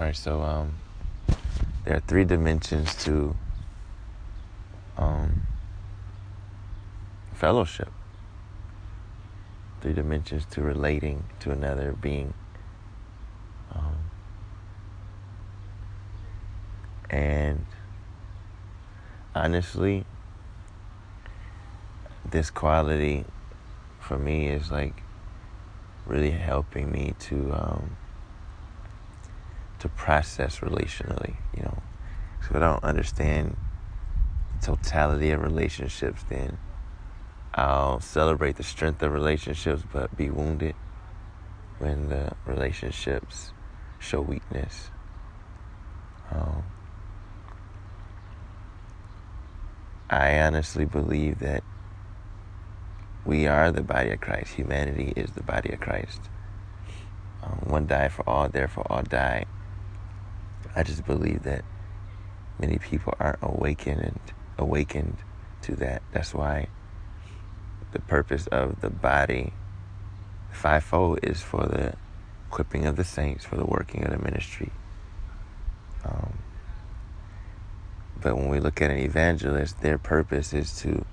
All right, so um, there are three dimensions to um, fellowship. Three dimensions to relating to another being. Um, and honestly, this quality for me is like really helping me to um, to process relationally. You know, so I don't understand the totality of relationships, then I'll celebrate the strength of relationships, but be wounded when the relationships show weakness. Um, I honestly believe that we are the body of Christ. Humanity is the body of Christ. Um, one died for all, therefore all died. I just believe that many people aren't awakened and awakened to that. That's why the purpose of the body fivefold is for the equipping of the saints, for the working of the ministry. Um, but when we look at an evangelist, their purpose is to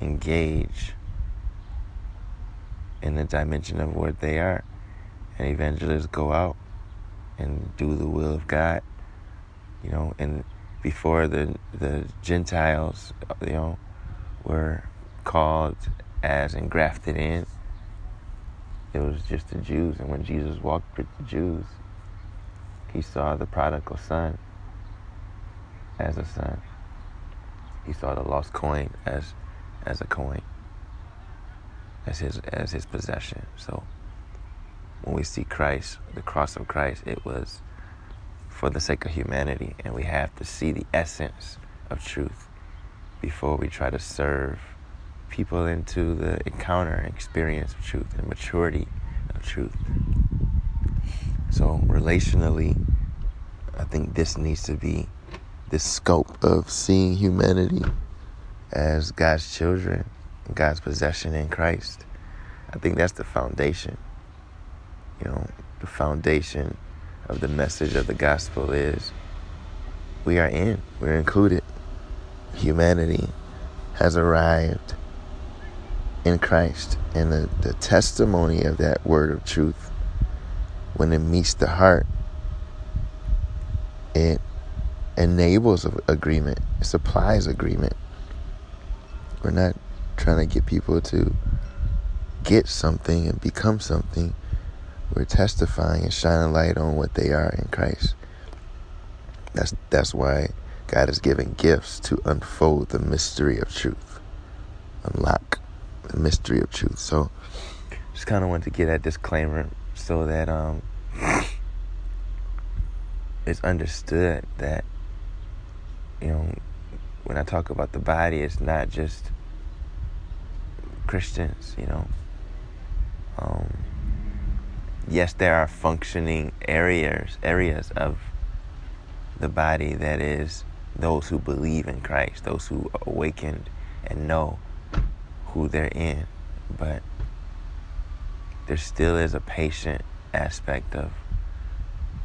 engage in the dimension of what they are. And evangelists go out and do the will of God, you know, and before the the Gentiles, you know, were called as and grafted in, it was just the Jews. And when Jesus walked with the Jews, he saw the prodigal son as a son. He saw the lost coin as as a coin, as his as his possession. So when we see Christ, the cross of Christ, it was for the sake of humanity, and we have to see the essence of truth before we try to serve people into the encounter and experience of truth and maturity of truth. So relationally, I think this needs to be the scope of seeing humanity as God's children, God's possession in Christ. I think that's the foundation. You know, the foundation of the message of the gospel is we are in, we're included. Humanity has arrived in Christ. And the, the testimony of that word of truth, when it meets the heart, it enables agreement, it supplies agreement. We're not trying to get people to get something and become something. We're testifying and shining light on what they are in Christ. That's that's why God is giving gifts to unfold the mystery of truth, unlock the mystery of truth. So, just kind of want to get that disclaimer so that um, it's understood that you know when I talk about the body, it's not just Christians. You know, um, yes, there are functioning areas areas of the body that is those who believe in Christ, those who are awakened and know who they're in, but there still is a patient aspect of,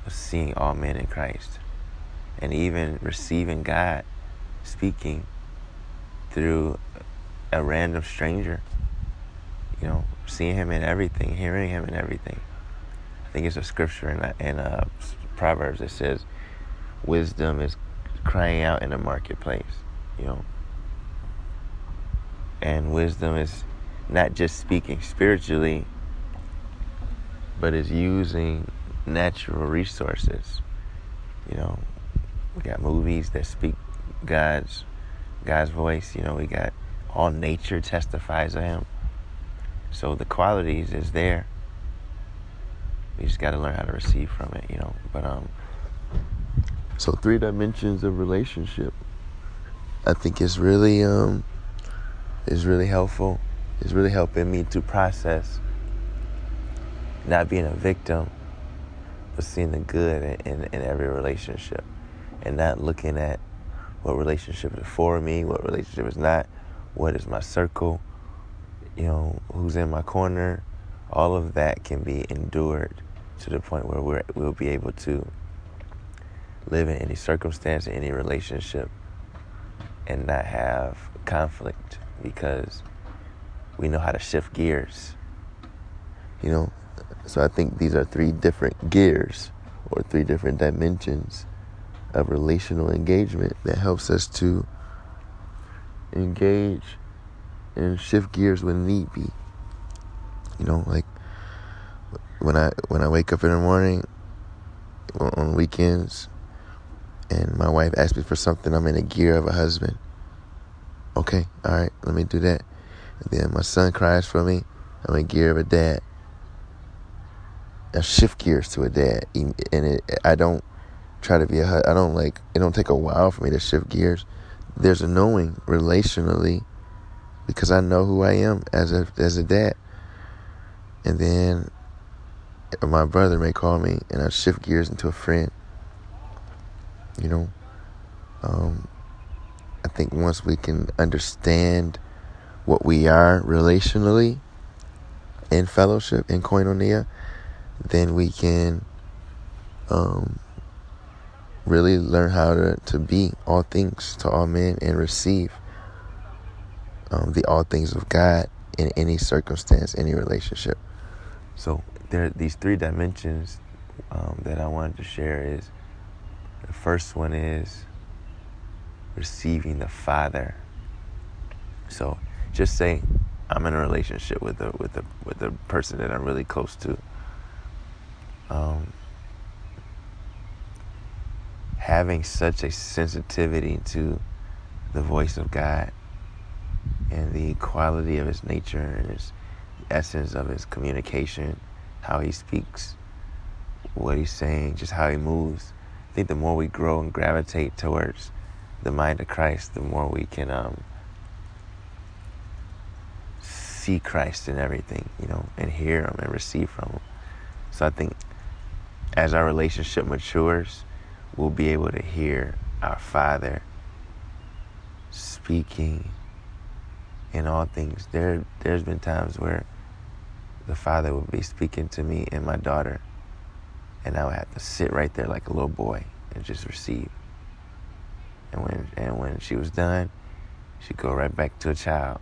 of seeing all men in Christ and even receiving God speaking through a random stranger. You know, seeing him in everything, hearing him in everything. I think it's a scripture in, in uh, Proverbs that says, wisdom is crying out in the marketplace, you know. And wisdom is not just speaking spiritually, but is using natural resources. You know, we got movies that speak God's God's voice. You know, we got all nature testifies of Him. So the qualities is there. We just got to learn how to receive from it. You know, but um. So three dimensions of relationship. I think is really um is really helpful. It's really helping me to process not being a victim, but seeing the good in, in, in every relationship and not looking at what relationship is for me, what relationship is not, what is my circle, you know, who's in my corner. All of that can be endured to the point where we're, we'll be able to live in any circumstance, in any relationship, and not have conflict because we know how to shift gears. You know, so I think these are three different gears or three different dimensions of relational engagement that helps us to engage and shift gears when need be. You know, like when I when I wake up in the morning on weekends and my wife asks me for something, I'm in a gear of a husband. Okay, all right, let me do that. And then my son cries for me, I'm in gear of a dad. I shift gears to a dad, and it, I don't try to be a. I don't like. It don't take a while for me to shift gears. There's a knowing relationally, because I know who I am as a as a dad. And then my brother may call me, and I shift gears into a friend. You know, um, I think once we can understand what we are relationally in fellowship in koinonia, then we can um, really learn how to, to be all things to all men and receive um, the all things of God in any circumstance, any relationship. So there these three dimensions um, that I wanted to share is the first one is receiving the Father. So just say I'm in a relationship with a with a with a person that I'm really close to. Um, having such a sensitivity to the voice of God and the quality of his nature and his essence of his communication, how he speaks, what he's saying, just how he moves. I think the more we grow and gravitate towards the mind of Christ, the more we can um, see Christ in everything, you know, and hear him and receive from him. So I think as our relationship matures, we'll be able to hear our Father speaking in all things. There, there's been times where the Father would be speaking to me and my daughter, and I would have to sit right there like a little boy and just receive. And when and when she was done, she'd go right back to a child.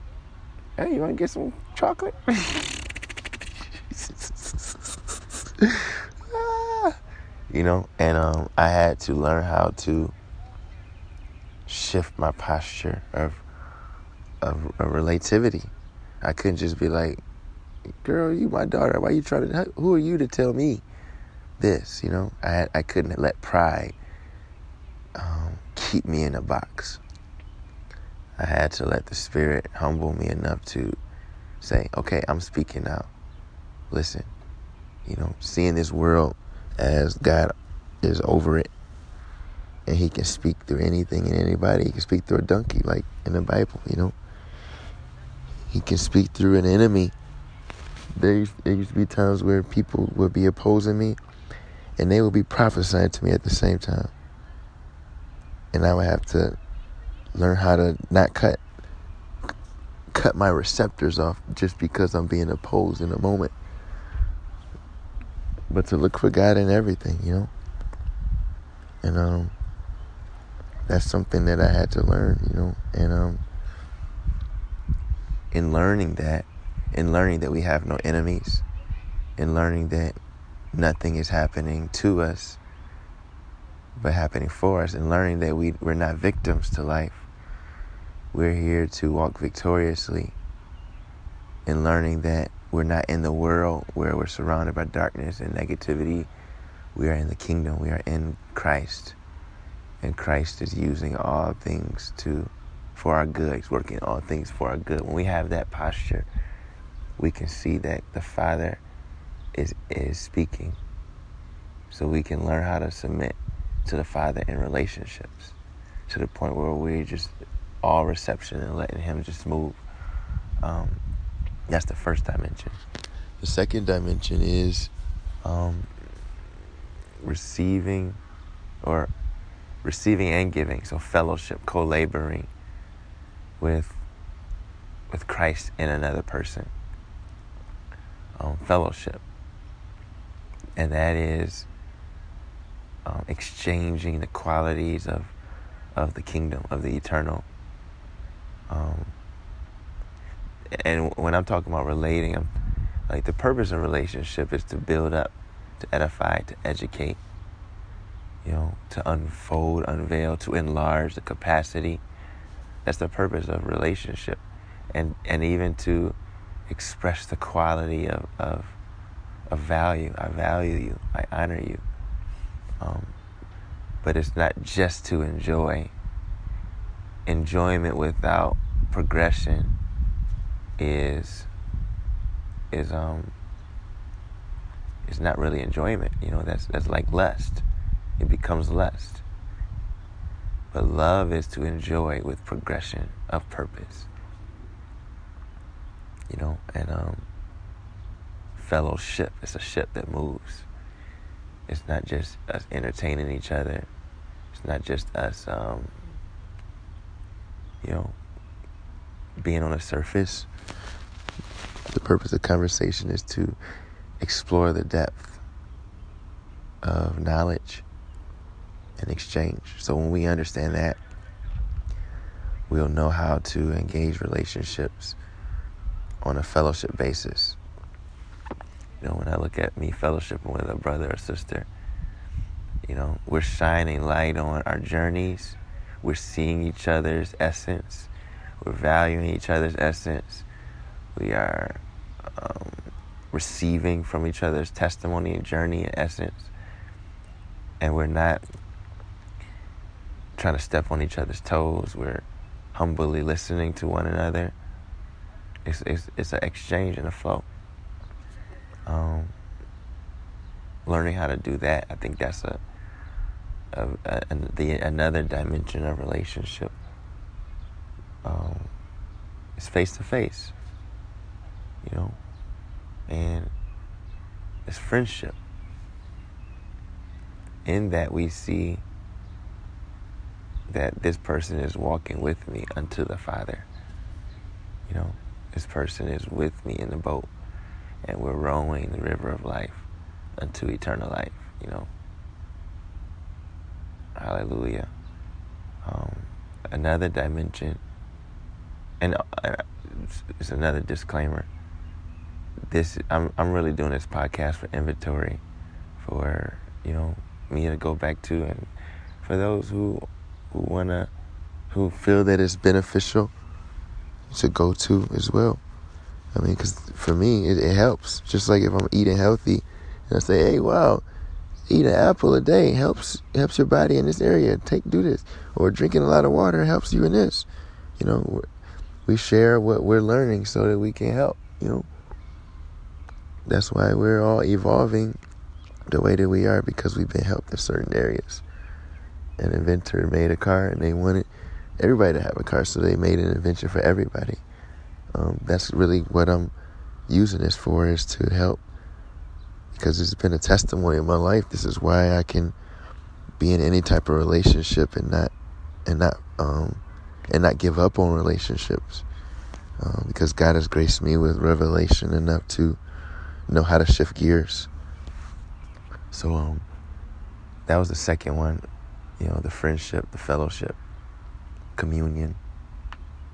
Hey, you want to get some chocolate? you know, and um, I had to learn how to shift my posture of, of, of relativity. I couldn't just be like, "Girl, you my daughter. Why you trying to? Who are you to tell me this?" You know, I I couldn't let pride um, keep me in a box. I had to let the Spirit humble me enough to say, "Okay, I'm speaking now. Listen, you know, seeing this world." as God is over it. And he can speak through anything and anybody. He can speak through a donkey, like in the Bible, you know. He can speak through an enemy. There used, to be times where people would be opposing me and they would be prophesying to me at the same time. And I would have to learn how to not cut cut my receptors off just because I'm being opposed in a moment but to look for God in everything, you know. And um, that's something that I had to learn, you know. And um, in learning that, in learning that we have no enemies, in learning that nothing is happening to us, but happening for us, and learning that we we're not victims to life. We're here to walk victoriously. And learning that we're not in the world where we're surrounded by darkness and negativity. We are in the kingdom. We are in Christ. And Christ is using all things to for our good. He's working all things for our good. When we have that posture, we can see that the Father is is speaking. So we can learn how to submit to the Father in relationships to the point where we're just all reception and letting Him just move. Um, that's the first dimension. The second dimension is um, receiving or receiving and giving. So fellowship, co-laboring with with Christ in another person. Um, fellowship. and that is um, exchanging the qualities of of the kingdom of the eternal. Um, and when I'm talking about relating, I'm, like the purpose of relationship is to build up, to edify, to educate, you know, to unfold, unveil, to enlarge the capacity. That's the purpose of relationship. And and even to express the quality of, of, of value. I value you. I honor you. Um, but it's not just to enjoy. Enjoyment without progression is is um is not really enjoyment. You know, that's that's like lust. It becomes lust. But love is to enjoy with progression of purpose. You know, and um fellowship. It's a ship that moves. It's not just us entertaining each other. It's not just us um you know being on the surface. The purpose of conversation is to explore the depth of knowledge and exchange. So when we understand that, we'll know how to engage relationships on a fellowship basis. You know, when I look at me fellowshipping with a brother or sister, you know, we're shining light on our journeys. We're seeing each other's essence. We're valuing each other's essence. We are um, receiving from each other's testimony and journey and essence. And we're not trying to step on each other's toes. We're humbly listening to one another. It's it's, it's an exchange and a flow. Um, learning how to do that, I think that's a, a, a, a the another dimension of relationship. Um, it's face to face, you know, and it's friendship. In that we see that this person is walking with me unto the Father. You know, this person is with me in the boat, and we're rowing the river of life unto eternal life. You know, Hallelujah. Um, another dimension, and uh, it's another disclaimer. This I'm I'm really doing this podcast for inventory, for you know me to go back to, and for those who who wanna who feel that it's beneficial to go to as well. I mean, because for me, it, it, helps. Just like if I'm eating healthy, and I say, "Hey, wow, eat an apple a day helps helps your body in this area. Take do this, or drinking a lot of water helps you in this." You know, we share what we're learning so that we can help. You know, that's why we're all evolving the way that we are because we've been helped in certain areas an inventor made a car and they wanted everybody to have a car, so they made an invention for everybody. Um, that's really what I'm using this for is to help because it's been a testimony in my life. This is why I can be in any type of relationship and not and not um, and not give up on relationships um, because God has graced me with revelation enough to know how to shift gears. So um, that was the second one you know, the friendship, the fellowship, communion,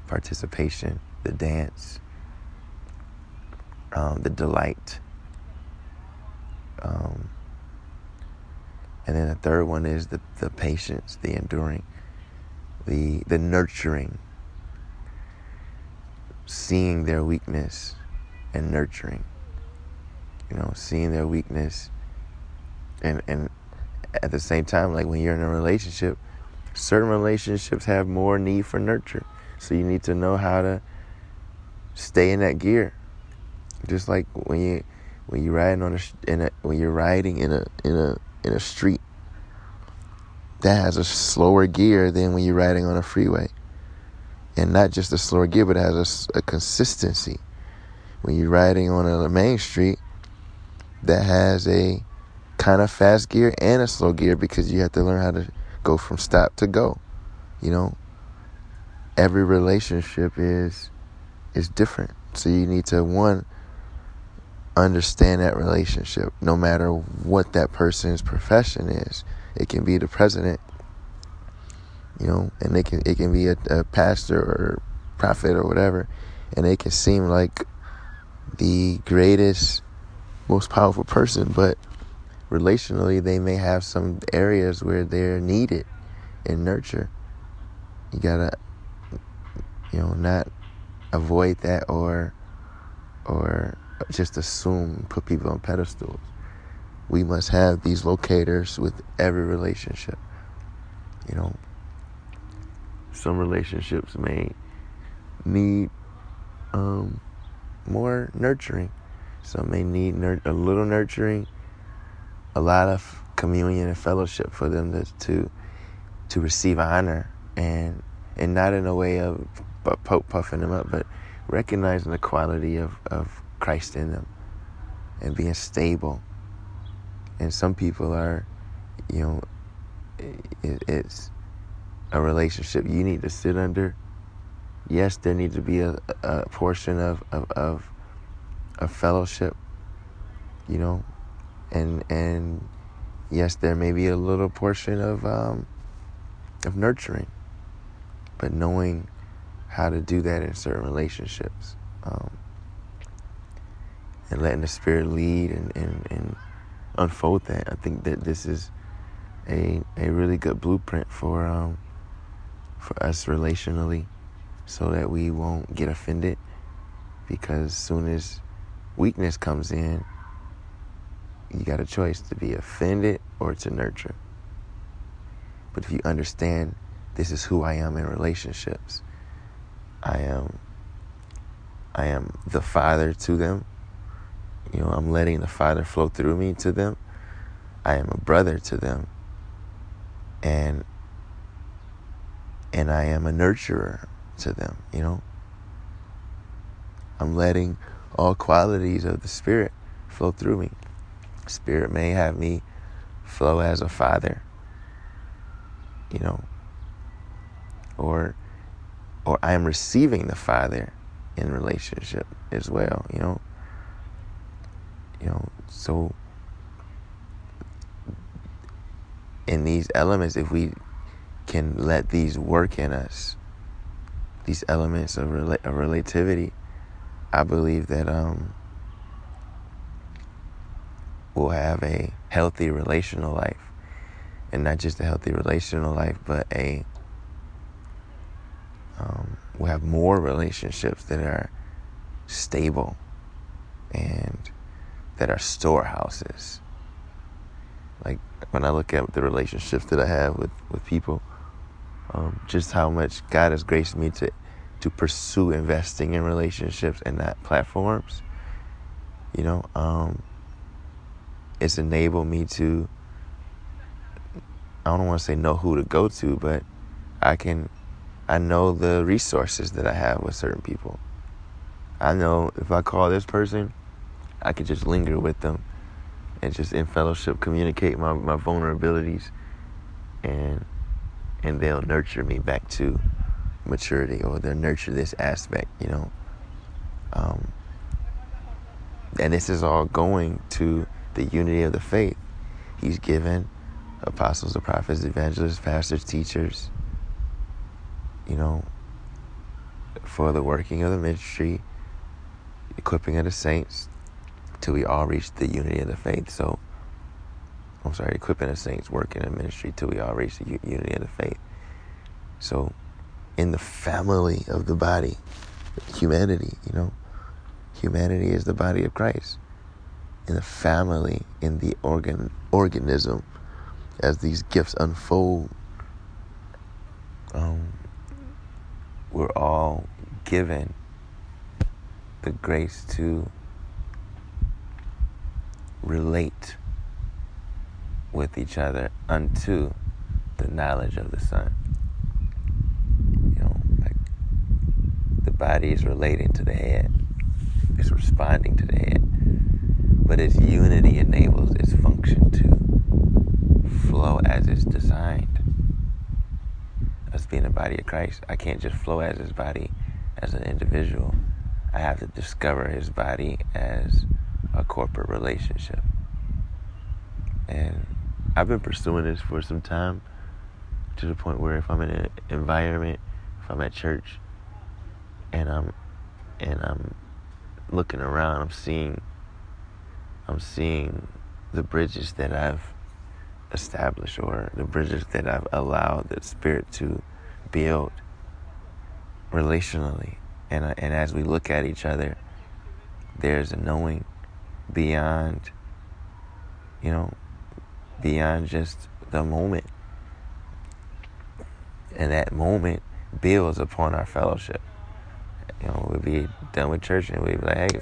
participation, the dance, um, the delight. Um, and then the third one is the, the patience, the enduring, the, the nurturing, seeing their weakness and nurturing. You know, seeing their weakness and, and at the same time, like when you're in a relationship, certain relationships have more need for nurture. So you need to know how to stay in that gear. Just like when you when you're riding on a, in a when you're riding in a in a in a street that has a slower gear than when you're riding on a freeway. And not just a slower gear, but it has a, a consistency. When you're riding on a main street that has a kind of fast gear and a slow gear because you have to learn how to go from stop to go. You know, every relationship is is different. So you need to one understand that relationship no matter what that person's profession is. It can be the president, you know, and it can it can be a, a pastor or prophet or whatever, and it can seem like the greatest, most powerful person, but relationally they may have some areas where they're needed and nurture. You gotta, you know, not avoid that or or just assume put people on pedestals. We must have these locators with every relationship. You know, some relationships may need um, more nurturing. Some may need nur- a little nurturing, a lot of communion and fellowship for them to to, to receive honor and and not in a way of puffing them up, but recognizing the quality of, of Christ in them and being stable. And some people are, you know, it, it's a relationship you need to sit under. Yes, there needs to be a, a portion of, of, of, of fellowship, you know, and and yes, there may be a little portion of um, of nurturing, but knowing how to do that in certain relationships, um, and letting the Spirit lead and, and, and unfold that. I think that this is a a really good blueprint for um, for us relationally, so that we won't get offended, because soon as weakness comes in, you got a choice to be offended or to nurture. But if you understand this is who I am in relationships, I am I am the father to them. You know, I'm letting the father flow through me to them. I am a brother to them. And and I am a nurturer to them, you know. I'm letting all qualities of the spirit flow through me. Spirit may have me flow as a father, you know, or or I am receiving the Father in relationship as well, you know. You know, so in these elements, if we can let these work in us, these elements of, rela- of relativity, I believe that um, we'll have a healthy relational life. And not just a healthy relational life, but a um, we'll have more relationships that are stable and that are storehouses. Like when I look at the relationships that I have with, with people, um, just how much God has graced me to to pursue investing in relationships and not platforms. You know, um, it's enabled me to. I don't want to say know who to go to, but I can I know the resources that I have with certain people. I know if I call this person, I can just linger with them and just in fellowship communicate my, my vulnerabilities and and they'll nurture me back to maturity or they'll nurture this aspect, you know. Um, and this is all going to the unity of the faith. He's given apostles, the prophets, evangelists, pastors, teachers, you know, for the working of the ministry, equipping of the saints, till we all reach the unity of the faith. So, I'm sorry, equipping the saints, working in ministry, till we all reach the unity of the faith. So, in the family of the body, humanity, you know, humanity is the body of Christ. In the family, in the organ organism, as these gifts unfold, um, we're all given the grace to relate with each other unto the knowledge of the Son. You know, like the body is relating to the head, it's responding to the head, but its unity enables its function to flow as it's designed us being the body of Christ, I can't just flow as his body as an individual. I have to discover his body as a corporate relationship. And I've been pursuing this for some time to the point where if I'm in an environment, if I'm at church and I'm and I'm looking around, I'm seeing I'm seeing the bridges that I've established or the bridges that I've allowed the spirit to build relationally. And uh, and as we look at each other, there's a knowing beyond you know beyond just the moment. And that moment builds upon our fellowship. You know, we'd be done with church and we'd be like, hey,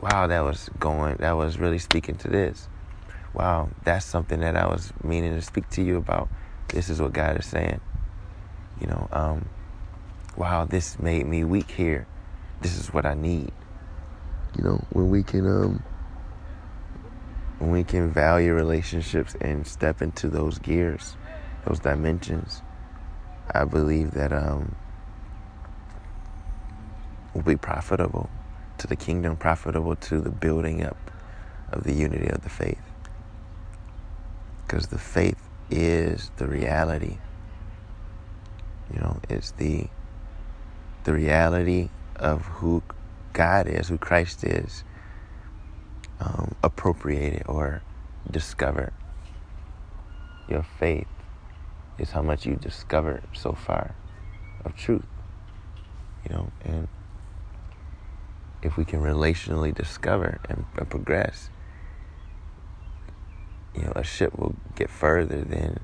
wow, that was going, that was really speaking to this. Wow, that's something that I was meaning to speak to you about. This is what God is saying. You know, um, wow, this made me weak here. This is what I need. You know, when we can, um, when we can value relationships and step into those gears, those dimensions, I believe that um, will be profitable to the kingdom, profitable to the building up of the unity of the faith. Because the faith is the reality. You know, it's the the reality of who God is, who Christ is, um, appropriated or discovered. Your faith is how much you discovered so far of truth. You know, and if we can relationally discover and, and progress, you know, a ship will get further than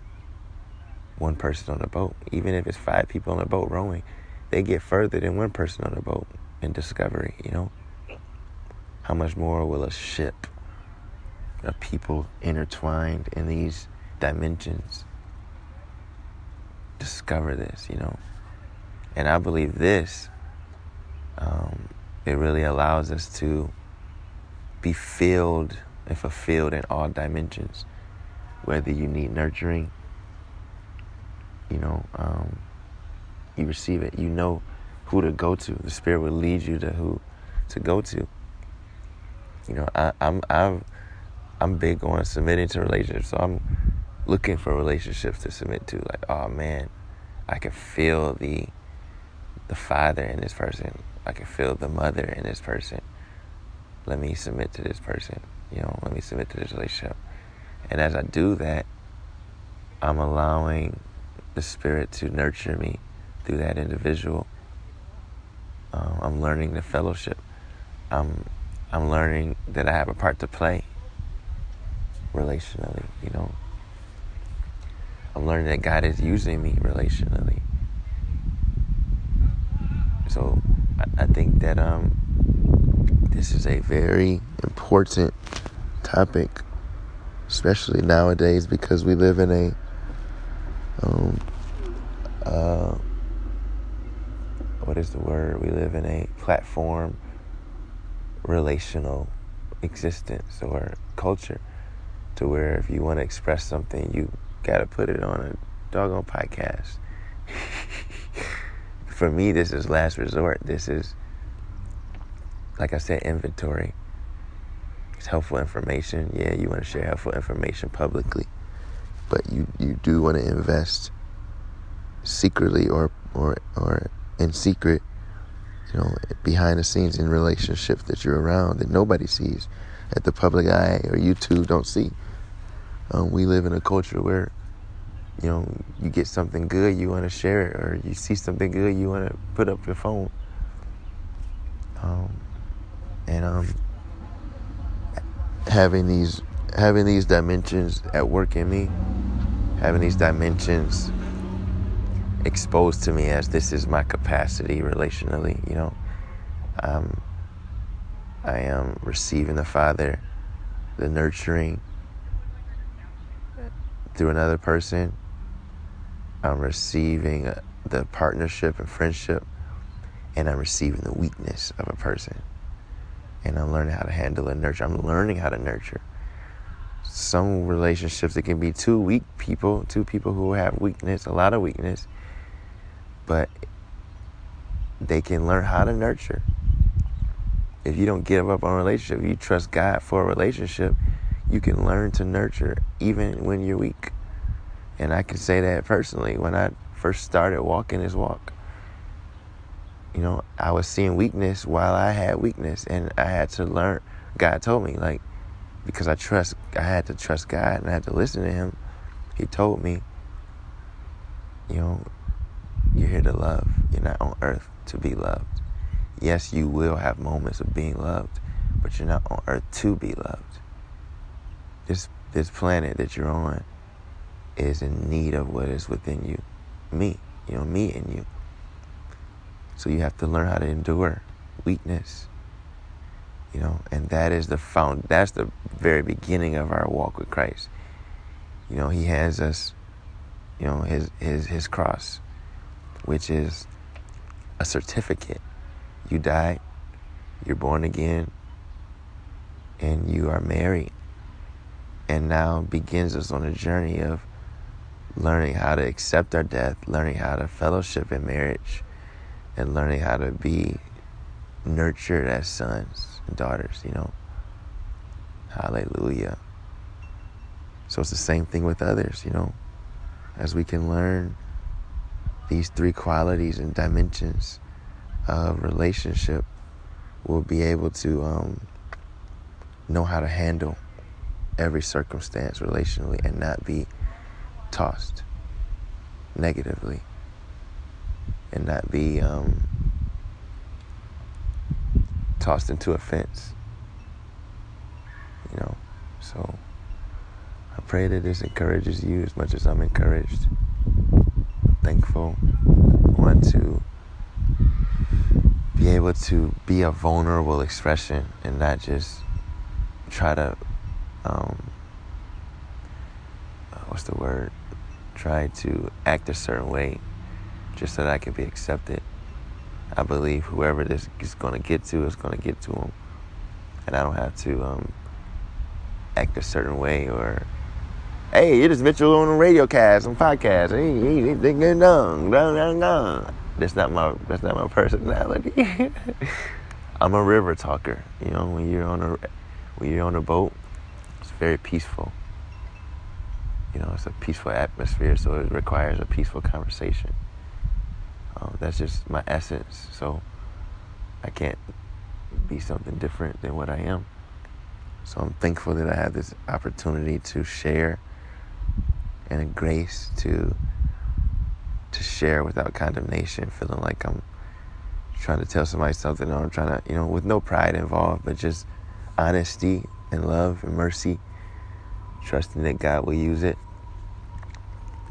one person on a boat. Even if it's five people on a boat rowing, they get further than one person on a boat in discovery, you know? How much more will a ship of people intertwined in these dimensions discover this, you know? And I believe this, um, it really allows us to be filled and fulfilled in all dimensions. Whether you need nurturing, you know, um, you receive it. You know who to go to. The Spirit will lead you to who to go to. You know, I, I'm I'm I'm big on submitting to relationships, so I'm looking for relationships to submit to. Like, oh man, I can feel the the father in this person. I can feel the mother in this person. Let me submit to this person. You know, let me submit to this relationship. And as I do that, I'm allowing the spirit to nurture me through that individual. Um, I'm learning the fellowship. I'm I'm learning that I have a part to play relationally. You know, I'm learning that God is using me relationally. So I, think that um, this is a very important topic, especially nowadays because we live in a um, uh, what is the word? We live in a platform relational existence or culture to where if you want to express something, you got to put it on a doggone podcast. For me, this is last resort. This is, like I said, inventory. It's helpful information. Yeah, you want to share helpful information publicly, but you, you do want to invest secretly or, or, or in secret, you know, behind the scenes in relationships that you're around that nobody sees, that the public eye or YouTube don't see. Um, we live in a culture where, you know, you get something good, you want to share it, or you see something good, you want to put up your phone. Um, and um, having these having these dimensions at work in me, having these dimensions exposed to me as this is my capacity relationally, you know. Um, I am receiving the Father, the nurturing through another person. I'm receiving the partnership and friendship, and I'm receiving the weakness of a person. And I'm learning how to handle and nurture. I'm learning how to nurture. Some relationships, it can be two weak people, two people who have weakness, a lot of weakness, but they can learn how to nurture. if you don't give up on a relationship, you trust God for a relationship, you can learn to nurture even when you're weak. And I can say that personally. When I first started walking this walk, you know, I was seeing weakness while I had weakness, and I had to learn. God told me, like, because I trust, I had to trust God and I had to listen to Him. He told me, you know, you're here to love. You're not on earth to be loved. Yes, you will have moments of being loved, but you're not on earth to be loved. This this planet that you're on is in need of what is within you. Me, you know, me and you. So you have to learn how to endure weakness. You know, and that is the found that's the very beginning of our walk with Christ. You know, he hands us, you know, his his his cross, which is a certificate. You died, you're born again, and you are married. And now begins us on a journey of learning how to accept our death, learning how to fellowship in marriage, and learning how to be nurtured as sons and daughters, you know. Hallelujah. So it's the same thing with others, you know. As we can learn these three qualities and dimensions of relationship, we'll be able to um, know how to handle every circumstance relationally and not be tossed negatively and not be um, tossed into a fence. You know, so I pray that this encourages you as much as I'm encouraged. thankful. I want to be able to be a vulnerable expression and not just try to, um, what's the word? Try to act a certain way just so that I can be accepted. I believe whoever this is going to get to is going to get to them. And I don't have to um, act a certain way or, hey, it is Mitchell on the radio cast, on podcast. Hey, hey, ding, ding, dong, dong, dong, dong. That's not my, that's not my personality. I'm a river talker. You know, when you're on a, when you're on a boat, it's very peaceful. You know, it's a peaceful atmosphere, so it requires a peaceful conversation. Um, that's just my essence. So I can't be something different than what I am. So I'm thankful that I have this opportunity to share and a grace to to share without condemnation, feeling like I'm trying to tell somebody something or I'm trying to, you know, with no pride involved, but just honesty and love and mercy, trusting that God will use it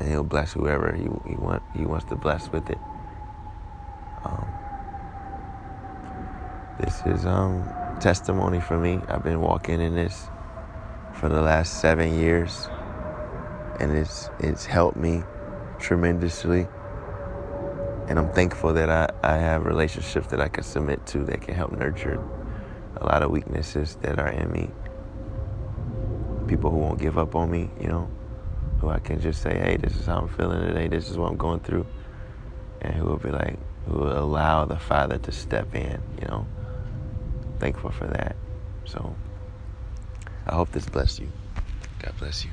and He'll bless whoever He, he want He wants to bless with it. Um, this is um, testimony for me. I've been walking in this for the last seven years, and it's it's helped me tremendously. And I'm thankful that I, I have relationships that I can submit to that can help nurture a lot of weaknesses that are in me. People who won't give up on me, you know, who I can just say, hey, this is how I'm feeling today, this is what I'm going through. And who will be like, who will allow the Father to step in, you know. Thankful for that. So I hope this blessed you. God bless you.